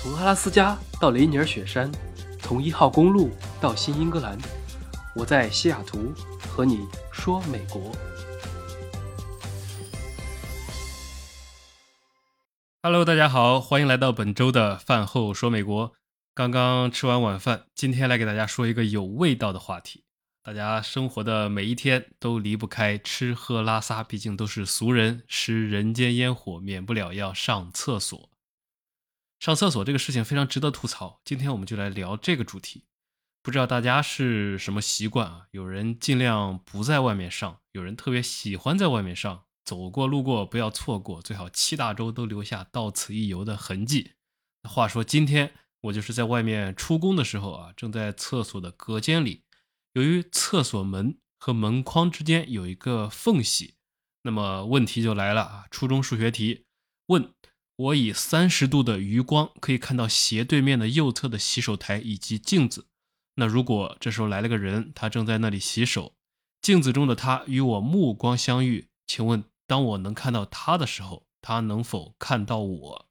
从阿拉斯加到雷尼尔雪山，从一号公路到新英格兰，我在西雅图和你说美国。Hello，大家好，欢迎来到本周的饭后说美国。刚刚吃完晚饭，今天来给大家说一个有味道的话题。大家生活的每一天都离不开吃喝拉撒，毕竟都是俗人，食人间烟火，免不了要上厕所。上厕所这个事情非常值得吐槽，今天我们就来聊这个主题。不知道大家是什么习惯啊？有人尽量不在外面上，有人特别喜欢在外面上。走过路过不要错过，最好七大洲都留下到此一游的痕迹。话说今天我就是在外面出工的时候啊，正在厕所的隔间里。由于厕所门和门框之间有一个缝隙，那么问题就来了啊！初中数学题问我以三十度的余光可以看到斜对面的右侧的洗手台以及镜子。那如果这时候来了个人，他正在那里洗手，镜子中的他与我目光相遇，请问当我能看到他的时候，他能否看到我？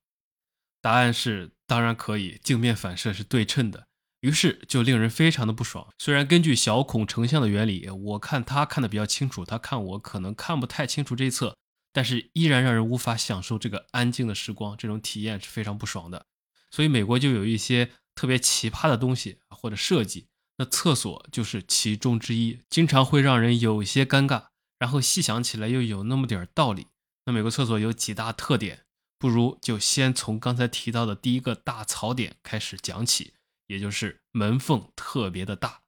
答案是当然可以，镜面反射是对称的。于是就令人非常的不爽。虽然根据小孔成像的原理，我看他看的比较清楚，他看我可能看不太清楚这一侧，但是依然让人无法享受这个安静的时光，这种体验是非常不爽的。所以美国就有一些特别奇葩的东西或者设计，那厕所就是其中之一，经常会让人有些尴尬，然后细想起来又有那么点道理。那美国厕所有几大特点，不如就先从刚才提到的第一个大槽点开始讲起。也就是门缝特别的大。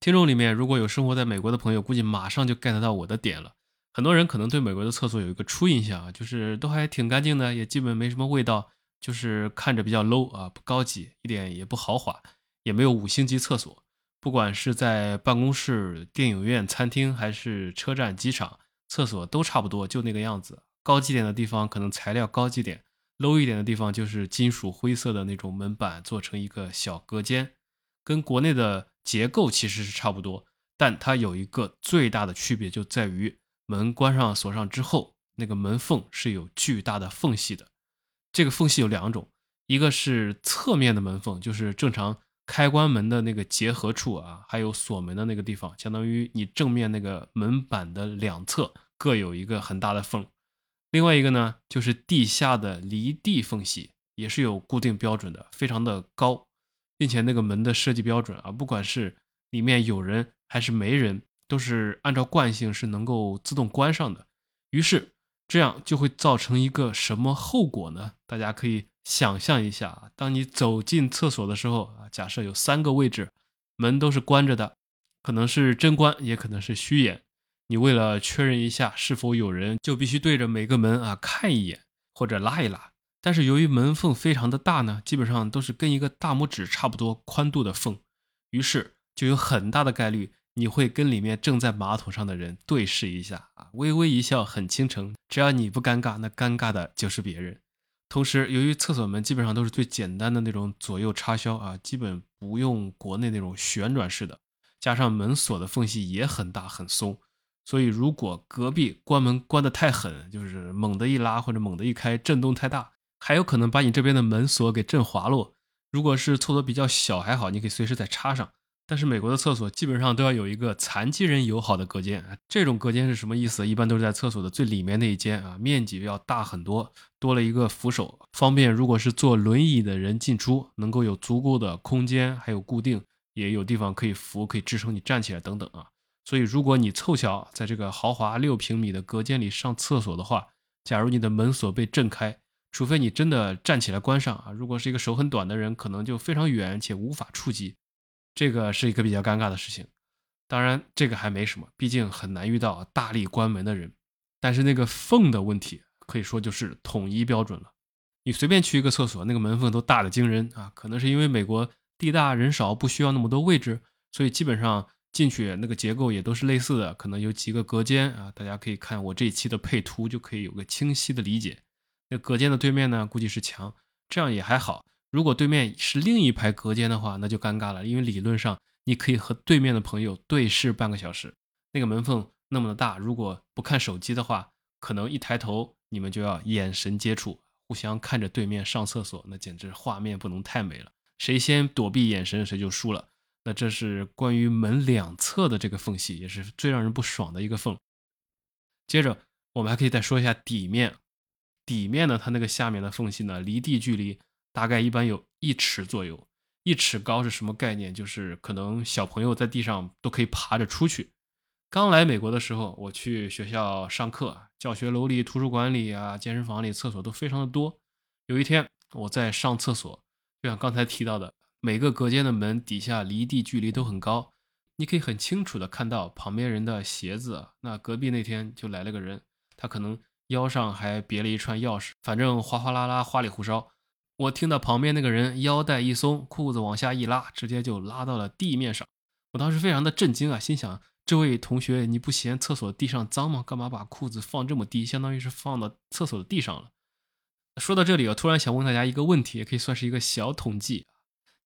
听众里面如果有生活在美国的朋友，估计马上就 get 到我的点了。很多人可能对美国的厕所有一个初印象啊，就是都还挺干净的，也基本没什么味道，就是看着比较 low 啊，不高级，一点也不豪华，也没有五星级厕所。不管是在办公室、电影院、餐厅，还是车站、机场，厕所都差不多，就那个样子。高级点的地方可能材料高级点。low 一点的地方就是金属灰色的那种门板做成一个小隔间，跟国内的结构其实是差不多，但它有一个最大的区别就在于门关上锁上之后，那个门缝是有巨大的缝隙的。这个缝隙有两种，一个是侧面的门缝，就是正常开关门的那个结合处啊，还有锁门的那个地方，相当于你正面那个门板的两侧各有一个很大的缝。另外一个呢，就是地下的离地缝隙也是有固定标准的，非常的高，并且那个门的设计标准啊，不管是里面有人还是没人，都是按照惯性是能够自动关上的。于是这样就会造成一个什么后果呢？大家可以想象一下啊，当你走进厕所的时候啊，假设有三个位置，门都是关着的，可能是真关，也可能是虚掩。你为了确认一下是否有人，就必须对着每个门啊看一眼或者拉一拉。但是由于门缝非常的大呢，基本上都是跟一个大拇指差不多宽度的缝，于是就有很大的概率你会跟里面正在马桶上的人对视一下啊，微微一笑很倾城。只要你不尴尬，那尴尬的就是别人。同时，由于厕所门基本上都是最简单的那种左右插销啊，基本不用国内那种旋转式的，加上门锁的缝隙也很大很松。所以，如果隔壁关门关得太狠，就是猛地一拉或者猛地一开，震动太大，还有可能把你这边的门锁给震滑落。如果是厕所比较小还好，你可以随时再插上。但是美国的厕所基本上都要有一个残疾人友好的隔间。这种隔间是什么意思？一般都是在厕所的最里面那一间啊，面积要大很多，多了一个扶手，方便如果是坐轮椅的人进出，能够有足够的空间，还有固定，也有地方可以扶，可以支撑你站起来等等啊。所以，如果你凑巧在这个豪华六平米的隔间里上厕所的话，假如你的门锁被震开，除非你真的站起来关上啊，如果是一个手很短的人，可能就非常远且无法触及，这个是一个比较尴尬的事情。当然，这个还没什么，毕竟很难遇到大力关门的人。但是那个缝的问题，可以说就是统一标准了。你随便去一个厕所，那个门缝都大的惊人啊！可能是因为美国地大人少，不需要那么多位置，所以基本上。进去那个结构也都是类似的，可能有几个隔间啊，大家可以看我这一期的配图，就可以有个清晰的理解。那隔间的对面呢，估计是墙，这样也还好。如果对面是另一排隔间的话，那就尴尬了，因为理论上你可以和对面的朋友对视半个小时。那个门缝那么的大，如果不看手机的话，可能一抬头你们就要眼神接触，互相看着对面上厕所，那简直画面不能太美了。谁先躲避眼神，谁就输了。那这是关于门两侧的这个缝隙，也是最让人不爽的一个缝。接着，我们还可以再说一下底面。底面呢，它那个下面的缝隙呢，离地距离大概一般有一尺左右。一尺高是什么概念？就是可能小朋友在地上都可以爬着出去。刚来美国的时候，我去学校上课，教学楼里、图书馆里啊、健身房里，厕所都非常的多。有一天我在上厕所，就像刚才提到的。每个隔间的门底下离地距离都很高，你可以很清楚的看到旁边人的鞋子。那隔壁那天就来了个人，他可能腰上还别了一串钥匙，反正哗哗啦啦，花里胡哨。我听到旁边那个人腰带一松，裤子往下一拉，直接就拉到了地面上。我当时非常的震惊啊，心想：这位同学，你不嫌厕所地上脏吗？干嘛把裤子放这么低，相当于是放到厕所的地上了？说到这里，我突然想问大家一个问题，也可以算是一个小统计。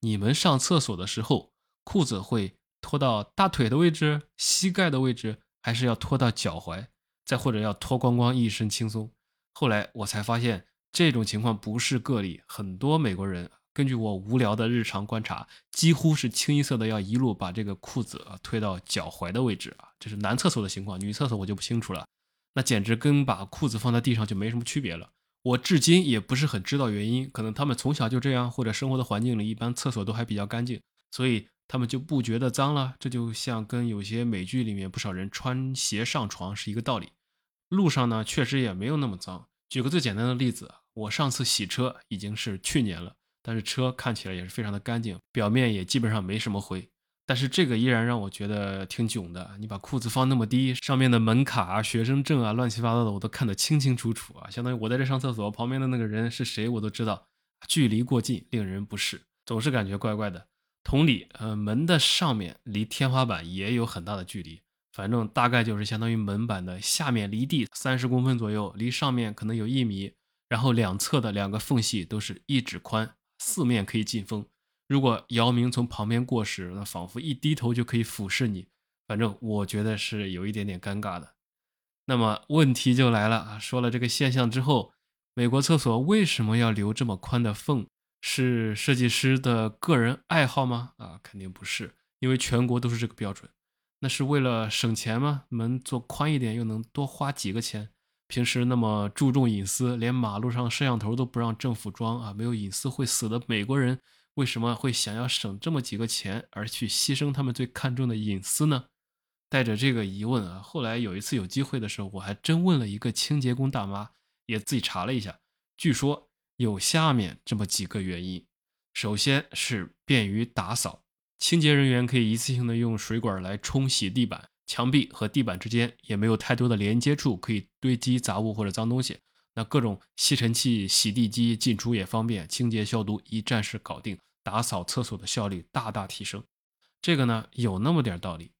你们上厕所的时候，裤子会脱到大腿的位置、膝盖的位置，还是要脱到脚踝？再或者要脱光光，一身轻松？后来我才发现，这种情况不是个例，很多美国人根据我无聊的日常观察，几乎是清一色的要一路把这个裤子啊推到脚踝的位置啊。这是男厕所的情况，女厕所我就不清楚了。那简直跟把裤子放在地上就没什么区别了。我至今也不是很知道原因，可能他们从小就这样，或者生活的环境里一般厕所都还比较干净，所以他们就不觉得脏了。这就像跟有些美剧里面不少人穿鞋上床是一个道理。路上呢，确实也没有那么脏。举个最简单的例子，我上次洗车已经是去年了，但是车看起来也是非常的干净，表面也基本上没什么灰。但是这个依然让我觉得挺囧的。你把裤子放那么低，上面的门卡啊、学生证啊、乱七八糟的，我都看得清清楚楚啊。相当于我在这上厕所，旁边的那个人是谁我都知道，距离过近，令人不适，总是感觉怪怪的。同理，呃，门的上面离天花板也有很大的距离，反正大概就是相当于门板的下面离地三十公分左右，离上面可能有一米，然后两侧的两个缝隙都是一指宽，四面可以进风。如果姚明从旁边过时，那仿佛一低头就可以俯视你。反正我觉得是有一点点尴尬的。那么问题就来了啊！说了这个现象之后，美国厕所为什么要留这么宽的缝？是设计师的个人爱好吗？啊，肯定不是，因为全国都是这个标准。那是为了省钱吗？门做宽一点又能多花几个钱？平时那么注重隐私，连马路上摄像头都不让政府装啊，没有隐私会死的美国人。为什么会想要省这么几个钱而去牺牲他们最看重的隐私呢？带着这个疑问啊，后来有一次有机会的时候，我还真问了一个清洁工大妈，也自己查了一下，据说有下面这么几个原因：首先是便于打扫，清洁人员可以一次性的用水管来冲洗地板，墙壁和地板之间也没有太多的连接处可以堆积杂物或者脏东西。那各种吸尘器、洗地机进出也方便，清洁消毒一站式搞定，打扫厕所的效率大大提升。这个呢有那么点道理。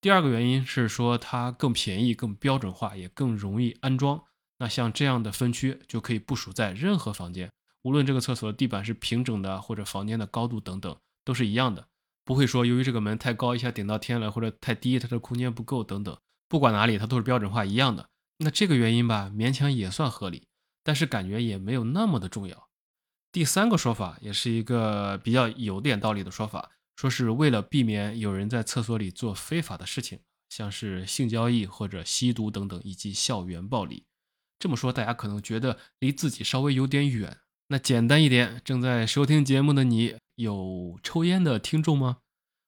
第二个原因是说它更便宜、更标准化，也更容易安装。那像这样的分区就可以部署在任何房间，无论这个厕所的地板是平整的，或者房间的高度等等，都是一样的，不会说由于这个门太高一下顶到天了，或者太低它的空间不够等等。不管哪里它都是标准化一样的。那这个原因吧，勉强也算合理，但是感觉也没有那么的重要。第三个说法也是一个比较有点道理的说法，说是为了避免有人在厕所里做非法的事情，像是性交易或者吸毒等等，以及校园暴力。这么说大家可能觉得离自己稍微有点远。那简单一点，正在收听节目的你，有抽烟的听众吗？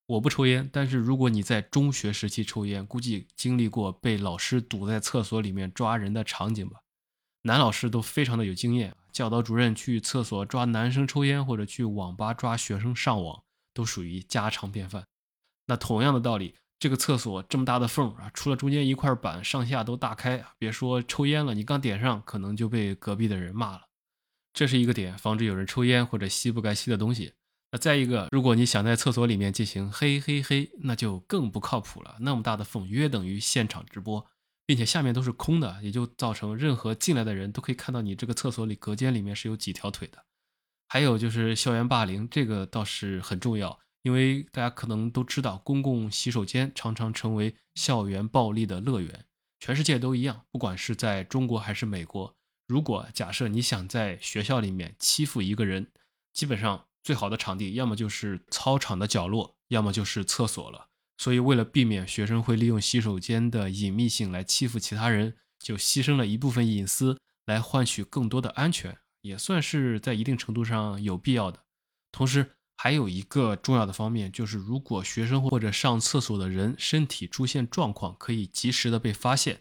我不抽烟，但是如果你在中学时期抽烟，估计经历过被老师堵在厕所里面抓人的场景吧。男老师都非常的有经验，教导主任去厕所抓男生抽烟，或者去网吧抓学生上网，都属于家常便饭。那同样的道理，这个厕所这么大的缝啊，除了中间一块板，上下都大开，别说抽烟了，你刚点上，可能就被隔壁的人骂了。这是一个点，防止有人抽烟或者吸不该吸的东西。那再一个，如果你想在厕所里面进行嘿嘿嘿，那就更不靠谱了。那么大的缝，约等于现场直播，并且下面都是空的，也就造成任何进来的人都可以看到你这个厕所里隔间里面是有几条腿的。还有就是校园霸凌，这个倒是很重要，因为大家可能都知道，公共洗手间常常成为校园暴力的乐园，全世界都一样，不管是在中国还是美国。如果假设你想在学校里面欺负一个人，基本上最好的场地要么就是操场的角落，要么就是厕所了。所以为了避免学生会利用洗手间的隐秘性来欺负其他人，就牺牲了一部分隐私来换取更多的安全，也算是在一定程度上有必要的。同时，还有一个重要的方面，就是如果学生或者上厕所的人身体出现状况，可以及时的被发现。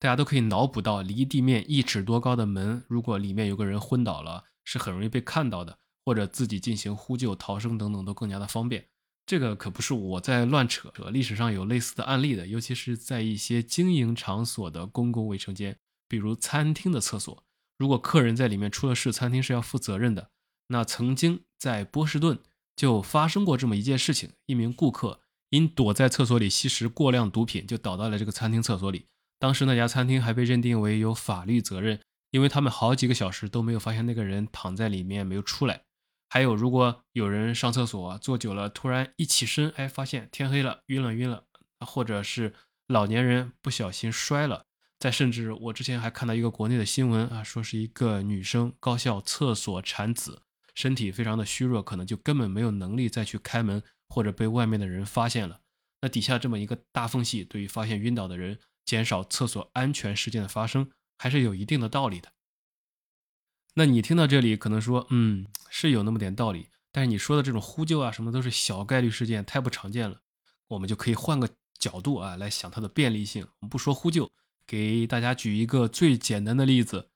大家都可以脑补到，离地面一尺多高的门，如果里面有个人昏倒了，是很容易被看到的，或者自己进行呼救、逃生等等都更加的方便。这个可不是我在乱扯，历史上有类似的案例的，尤其是在一些经营场所的公共卫生间，比如餐厅的厕所，如果客人在里面出了事，餐厅是要负责任的。那曾经在波士顿就发生过这么一件事情，一名顾客因躲在厕所里吸食过量毒品，就倒到了这个餐厅厕所里。当时那家餐厅还被认定为有法律责任，因为他们好几个小时都没有发现那个人躺在里面没有出来。还有，如果有人上厕所坐久了，突然一起身，哎，发现天黑了，晕了晕了，或者是老年人不小心摔了。再甚至，我之前还看到一个国内的新闻啊，说是一个女生高校厕所产子，身体非常的虚弱，可能就根本没有能力再去开门，或者被外面的人发现了。那底下这么一个大缝隙，对于发现晕倒的人。减少厕所安全事件的发生，还是有一定的道理的。那你听到这里可能说，嗯，是有那么点道理，但是你说的这种呼救啊，什么都是小概率事件，太不常见了。我们就可以换个角度啊来想它的便利性。我们不说呼救，给大家举一个最简单的例子：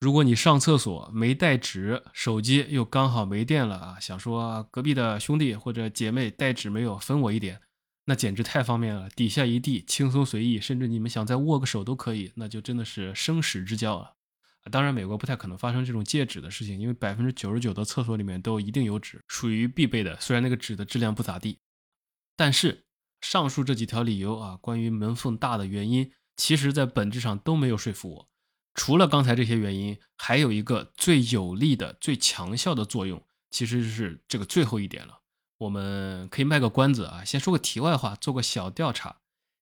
如果你上厕所没带纸，手机又刚好没电了啊，想说隔壁的兄弟或者姐妹带纸没有，分我一点。那简直太方便了，底下一地，轻松随意，甚至你们想再握个手都可以，那就真的是生死之交了。当然，美国不太可能发生这种借纸的事情，因为百分之九十九的厕所里面都一定有纸，属于必备的。虽然那个纸的质量不咋地，但是上述这几条理由啊，关于门缝大的原因，其实在本质上都没有说服我。除了刚才这些原因，还有一个最有力的、最强效的作用，其实是这个最后一点了。我们可以卖个关子啊，先说个题外话，做个小调查。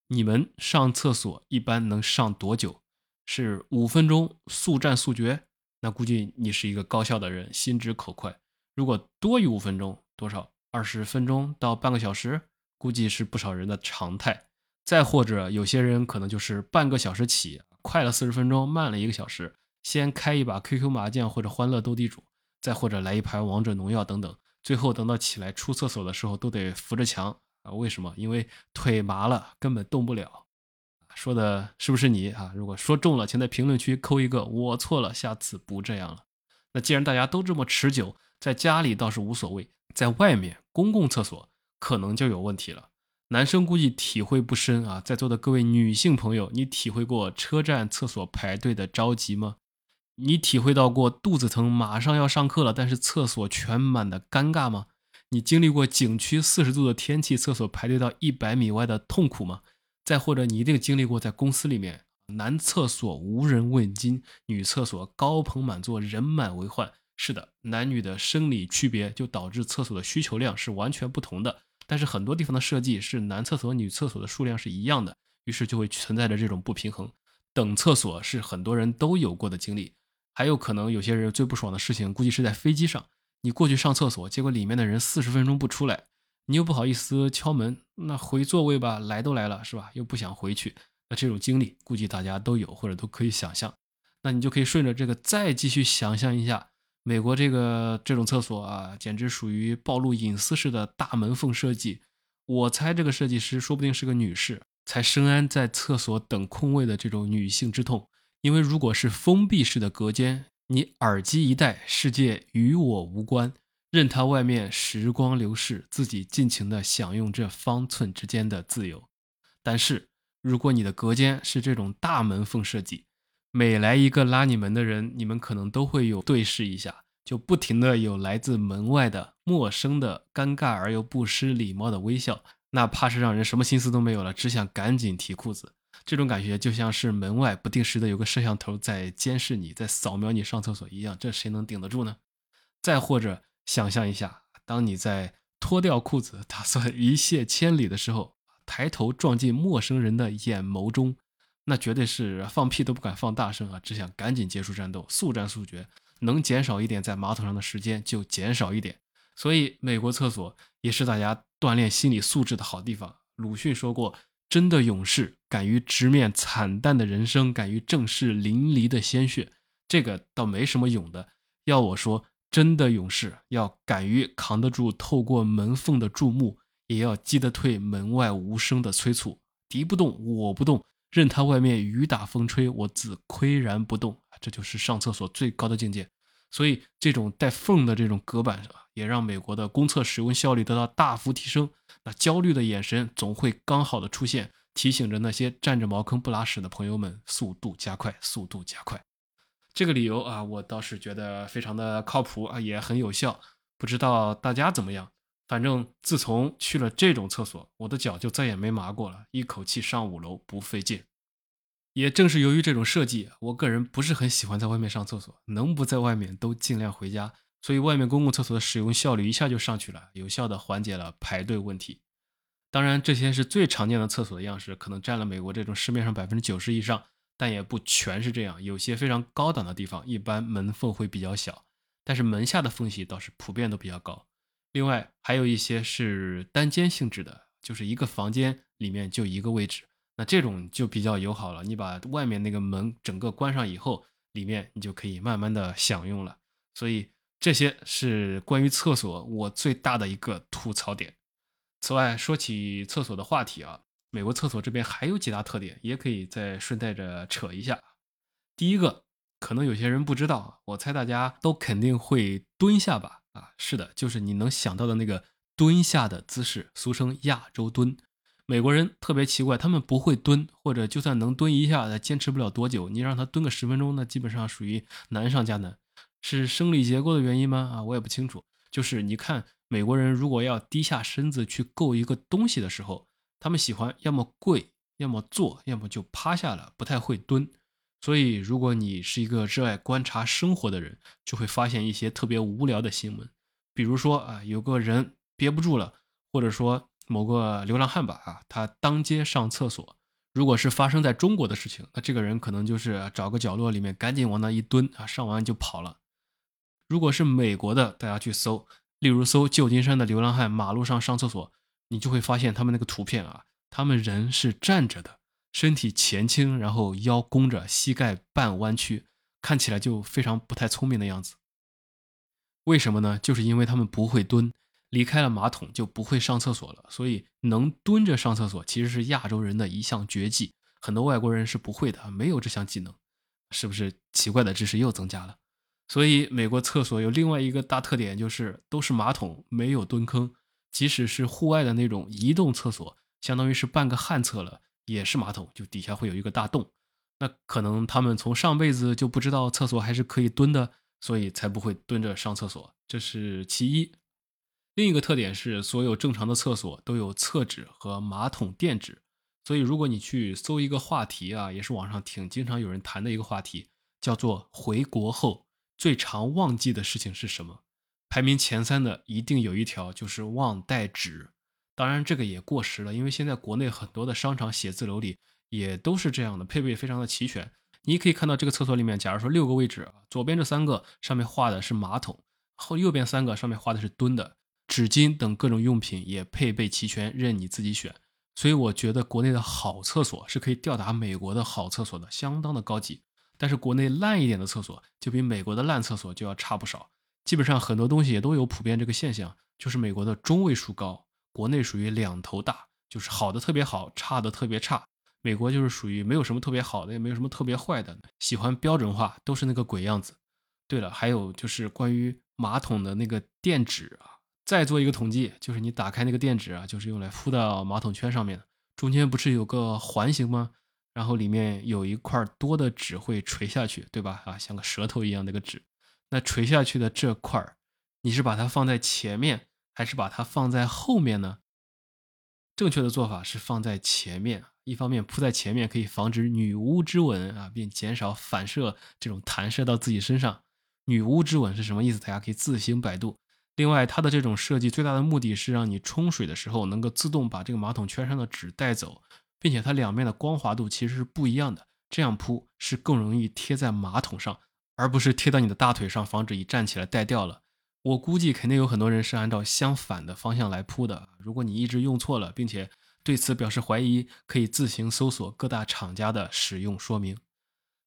你们上厕所一般能上多久？是五分钟速战速决？那估计你是一个高效的人，心直口快。如果多于五分钟，多少？二十分钟到半个小时，估计是不少人的常态。再或者有些人可能就是半个小时起，快了四十分钟，慢了一个小时。先开一把 QQ 麻将或者欢乐斗地主，再或者来一盘王者荣耀等等。最后等到起来出厕所的时候，都得扶着墙啊？为什么？因为腿麻了，根本动不了。说的是不是你啊？如果说中了，请在评论区扣一个，我错了，下次不这样了。那既然大家都这么持久，在家里倒是无所谓，在外面公共厕所可能就有问题了。男生估计体会不深啊，在座的各位女性朋友，你体会过车站厕所排队的着急吗？你体会到过肚子疼，马上要上课了，但是厕所全满的尴尬吗？你经历过景区四十度的天气，厕所排队到一百米外的痛苦吗？再或者，你一定经历过在公司里面，男厕所无人问津，女厕所高朋满座，人满为患。是的，男女的生理区别就导致厕所的需求量是完全不同的。但是很多地方的设计是男厕所、女厕所的数量是一样的，于是就会存在着这种不平衡。等厕所是很多人都有过的经历。还有可能有些人最不爽的事情，估计是在飞机上，你过去上厕所，结果里面的人四十分钟不出来，你又不好意思敲门，那回座位吧，来都来了是吧？又不想回去，那这种经历估计大家都有或者都可以想象。那你就可以顺着这个再继续想象一下，美国这个这种厕所啊，简直属于暴露隐私式的大门缝设计。我猜这个设计师说不定是个女士，才深谙在厕所等空位的这种女性之痛。因为如果是封闭式的隔间，你耳机一戴，世界与我无关，任它外面时光流逝，自己尽情的享用这方寸之间的自由。但是，如果你的隔间是这种大门缝设计，每来一个拉你门的人，你们可能都会有对视一下，就不停的有来自门外的陌生的尴尬而又不失礼貌的微笑，那怕是让人什么心思都没有了，只想赶紧提裤子。这种感觉就像是门外不定时的有个摄像头在监视你，在扫描你上厕所一样，这谁能顶得住呢？再或者想象一下，当你在脱掉裤子打算 一泻千里的时候，抬头撞进陌生人的眼眸中，那绝对是放屁都不敢放大声啊，只想赶紧结束战斗，速战速决，能减少一点在马桶上的时间就减少一点。所以，美国厕所也是大家锻炼心理素质的好地方。鲁迅说过：“真的勇士敢于直面惨淡的人生，敢于正视淋漓的鲜血。”这个倒没什么勇的。要我说，真的勇士要敢于扛得住透过门缝的注目，也要击得退门外无声的催促。敌不动，我不动，任他外面雨打风吹，我自岿然不动。这就是上厕所最高的境界。所以，这种带缝的这种隔板也让美国的公厕使用效率得到大幅提升。那焦虑的眼神总会刚好的出现，提醒着那些占着茅坑不拉屎的朋友们速度加快，速度加快。这个理由啊，我倒是觉得非常的靠谱啊，也很有效。不知道大家怎么样？反正自从去了这种厕所，我的脚就再也没麻过了，一口气上五楼不费劲。也正是由于这种设计，我个人不是很喜欢在外面上厕所，能不在外面都尽量回家。所以外面公共厕所的使用效率一下就上去了，有效的缓解了排队问题。当然，这些是最常见的厕所的样式，可能占了美国这种市面上百分之九十以上，但也不全是这样。有些非常高档的地方，一般门缝会比较小，但是门下的缝隙倒是普遍都比较高。另外，还有一些是单间性质的，就是一个房间里面就一个位置。那这种就比较友好了，你把外面那个门整个关上以后，里面你就可以慢慢的享用了。所以这些是关于厕所我最大的一个吐槽点。此外，说起厕所的话题啊，美国厕所这边还有几大特点，也可以再顺带着扯一下。第一个，可能有些人不知道，我猜大家都肯定会蹲下吧？啊，是的，就是你能想到的那个蹲下的姿势，俗称亚洲蹲。美国人特别奇怪，他们不会蹲，或者就算能蹲一下，他坚持不了多久。你让他蹲个十分钟，那基本上属于难上加难。是生理结构的原因吗？啊，我也不清楚。就是你看，美国人如果要低下身子去够一个东西的时候，他们喜欢要么跪，要么坐，要么就趴下了，不太会蹲。所以，如果你是一个热爱观察生活的人，就会发现一些特别无聊的新闻，比如说啊，有个人憋不住了，或者说。某个流浪汉吧，啊，他当街上厕所。如果是发生在中国的事情，那这个人可能就是找个角落里面赶紧往那一蹲啊，上完就跑了。如果是美国的，大家去搜，例如搜旧金山的流浪汉马路上上厕所，你就会发现他们那个图片啊，他们人是站着的，身体前倾，然后腰弓着，膝盖半弯曲，看起来就非常不太聪明的样子。为什么呢？就是因为他们不会蹲。离开了马桶就不会上厕所了，所以能蹲着上厕所其实是亚洲人的一项绝技，很多外国人是不会的，没有这项技能，是不是奇怪的知识又增加了？所以美国厕所有另外一个大特点，就是都是马桶，没有蹲坑，即使是户外的那种移动厕所，相当于是半个旱厕了，也是马桶，就底下会有一个大洞。那可能他们从上辈子就不知道厕所还是可以蹲的，所以才不会蹲着上厕所，这是其一。另一个特点是，所有正常的厕所都有厕纸和马桶垫纸，所以如果你去搜一个话题啊，也是网上挺经常有人谈的一个话题，叫做“回国后最常忘记的事情是什么”，排名前三的一定有一条就是忘带纸。当然这个也过时了，因为现在国内很多的商场写字楼里也都是这样的，配备非常的齐全。你可以看到这个厕所里面，假如说六个位置，左边这三个上面画的是马桶，后右边三个上面画的是蹲的。纸巾等各种用品也配备齐全，任你自己选。所以我觉得国内的好厕所是可以吊打美国的好厕所的，相当的高级。但是国内烂一点的厕所就比美国的烂厕所就要差不少。基本上很多东西也都有普遍这个现象，就是美国的中位数高，国内属于两头大，就是好的特别好，差的特别差。美国就是属于没有什么特别好的，也没有什么特别坏的，喜欢标准化，都是那个鬼样子。对了，还有就是关于马桶的那个垫纸啊。再做一个统计，就是你打开那个垫纸啊，就是用来敷到马桶圈上面的，中间不是有个环形吗？然后里面有一块多的纸会垂下去，对吧？啊，像个舌头一样那个纸，那垂下去的这块儿，你是把它放在前面，还是把它放在后面呢？正确的做法是放在前面，一方面铺在前面可以防止女巫之吻啊，并减少反射这种弹射到自己身上。女巫之吻是什么意思？大家可以自行百度。另外，它的这种设计最大的目的是让你冲水的时候能够自动把这个马桶圈上的纸带走，并且它两面的光滑度其实是不一样的。这样铺是更容易贴在马桶上，而不是贴到你的大腿上，防止一站起来带掉了。我估计肯定有很多人是按照相反的方向来铺的。如果你一直用错了，并且对此表示怀疑，可以自行搜索各大厂家的使用说明。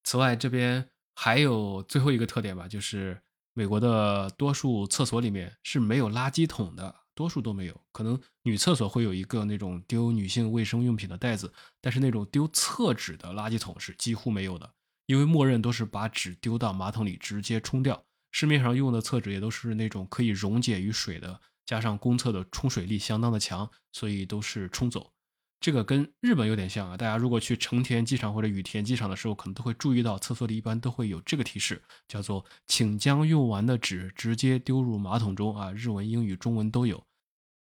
此外，这边还有最后一个特点吧，就是美国的多数厕所里面是没有垃圾桶的，多数都没有。可能女厕所会有一个那种丢女性卫生用品的袋子，但是那种丢厕纸的垃圾桶是几乎没有的，因为默认都是把纸丢到马桶里直接冲掉。市面上用的厕纸也都是那种可以溶解于水的，加上公厕的冲水力相当的强，所以都是冲走。这个跟日本有点像啊，大家如果去成田机场或者羽田机场的时候，可能都会注意到厕所里一般都会有这个提示，叫做“请将用完的纸直接丢入马桶中”啊，日文、英语、中文都有。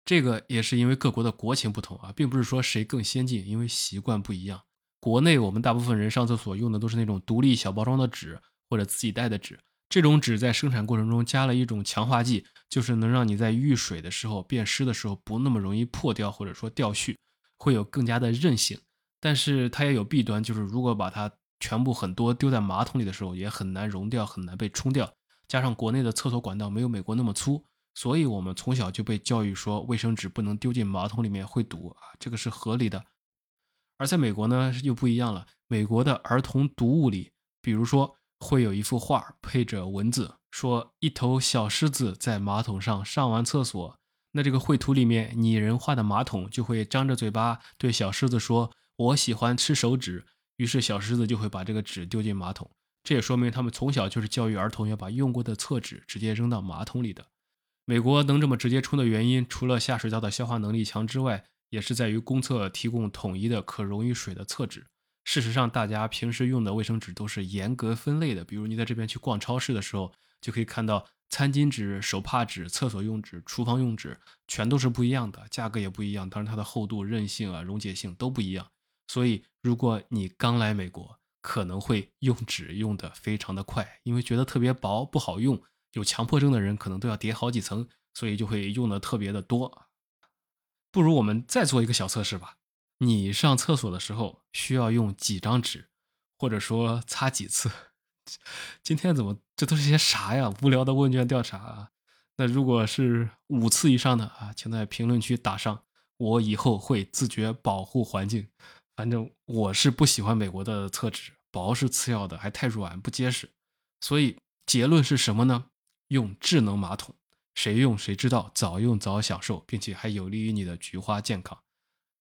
这个也是因为各国的国情不同啊，并不是说谁更先进，因为习惯不一样。国内我们大部分人上厕所用的都是那种独立小包装的纸或者自己带的纸。这种纸在生产过程中加了一种强化剂，就是能让你在遇水的时候变湿的时候不那么容易破掉或者说掉絮，会有更加的韧性。但是它也有弊端，就是如果把它全部很多丢在马桶里的时候，也很难溶掉，很难被冲掉。加上国内的厕所管道没有美国那么粗，所以我们从小就被教育说卫生纸不能丢进马桶里面会堵啊，这个是合理的。而在美国呢又不一样了，美国的儿童读物里，比如说。会有一幅画配着文字，说一头小狮子在马桶上上完厕所。那这个绘图里面拟人化的马桶就会张着嘴巴对小狮子说：“我喜欢吃手指。”于是小狮子就会把这个纸丢进马桶。这也说明他们从小就是教育儿童要把用过的厕纸直接扔到马桶里的。美国能这么直接冲的原因，除了下水道的消化能力强之外，也是在于公厕提供统一的可溶于水的厕纸。事实上，大家平时用的卫生纸都是严格分类的。比如你在这边去逛超市的时候，就可以看到餐巾纸、手帕纸、厕所用纸、厨房用纸，全都是不一样的，价格也不一样。当然，它的厚度、韧性啊、溶解性都不一样。所以，如果你刚来美国，可能会用纸用的非常的快，因为觉得特别薄不好用。有强迫症的人可能都要叠好几层，所以就会用的特别的多。不如我们再做一个小测试吧。你上厕所的时候需要用几张纸，或者说擦几次？今天怎么这都是些啥呀？无聊的问卷调查啊！那如果是五次以上的啊，请在评论区打上。我以后会自觉保护环境。反正我是不喜欢美国的厕纸，薄是次要的，还太软不结实。所以结论是什么呢？用智能马桶，谁用谁知道，早用早享受，并且还有利于你的菊花健康。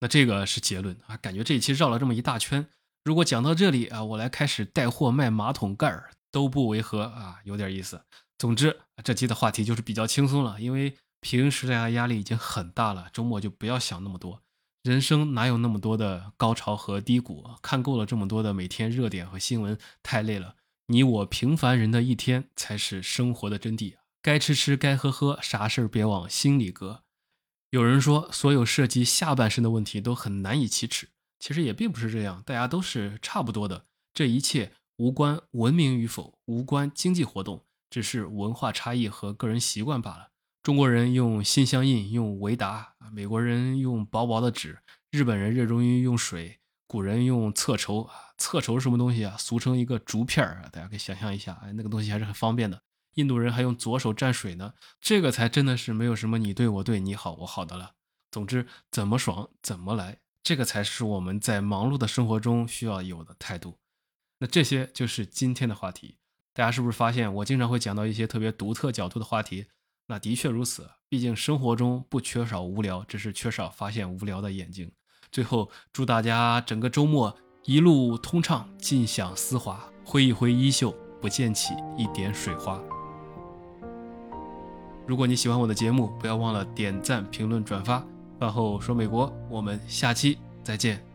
那这个是结论啊，感觉这一期绕了这么一大圈。如果讲到这里啊，我来开始带货卖马桶盖儿都不违和啊，有点意思。总之，这期的话题就是比较轻松了，因为平时大家压力已经很大了，周末就不要想那么多。人生哪有那么多的高潮和低谷？看够了这么多的每天热点和新闻，太累了。你我平凡人的一天才是生活的真谛该吃吃，该喝喝，啥事儿别往心里搁。有人说，所有涉及下半身的问题都很难以启齿，其实也并不是这样，大家都是差不多的。这一切无关文明与否，无关经济活动，只是文化差异和个人习惯罢了。中国人用心相印，用维达；美国人用薄薄的纸；日本人热衷于用水；古人用厕筹啊，厕筹是什么东西啊？俗称一个竹片儿啊，大家可以想象一下，哎，那个东西还是很方便的。印度人还用左手蘸水呢，这个才真的是没有什么你对我对你好我好的了。总之，怎么爽怎么来，这个才是我们在忙碌的生活中需要有的态度。那这些就是今天的话题，大家是不是发现我经常会讲到一些特别独特角度的话题？那的确如此，毕竟生活中不缺少无聊，只是缺少发现无聊的眼睛。最后，祝大家整个周末一路通畅，尽享丝滑，挥一挥衣袖，不溅起一点水花。如果你喜欢我的节目，不要忘了点赞、评论、转发。然后说美国，我们下期再见。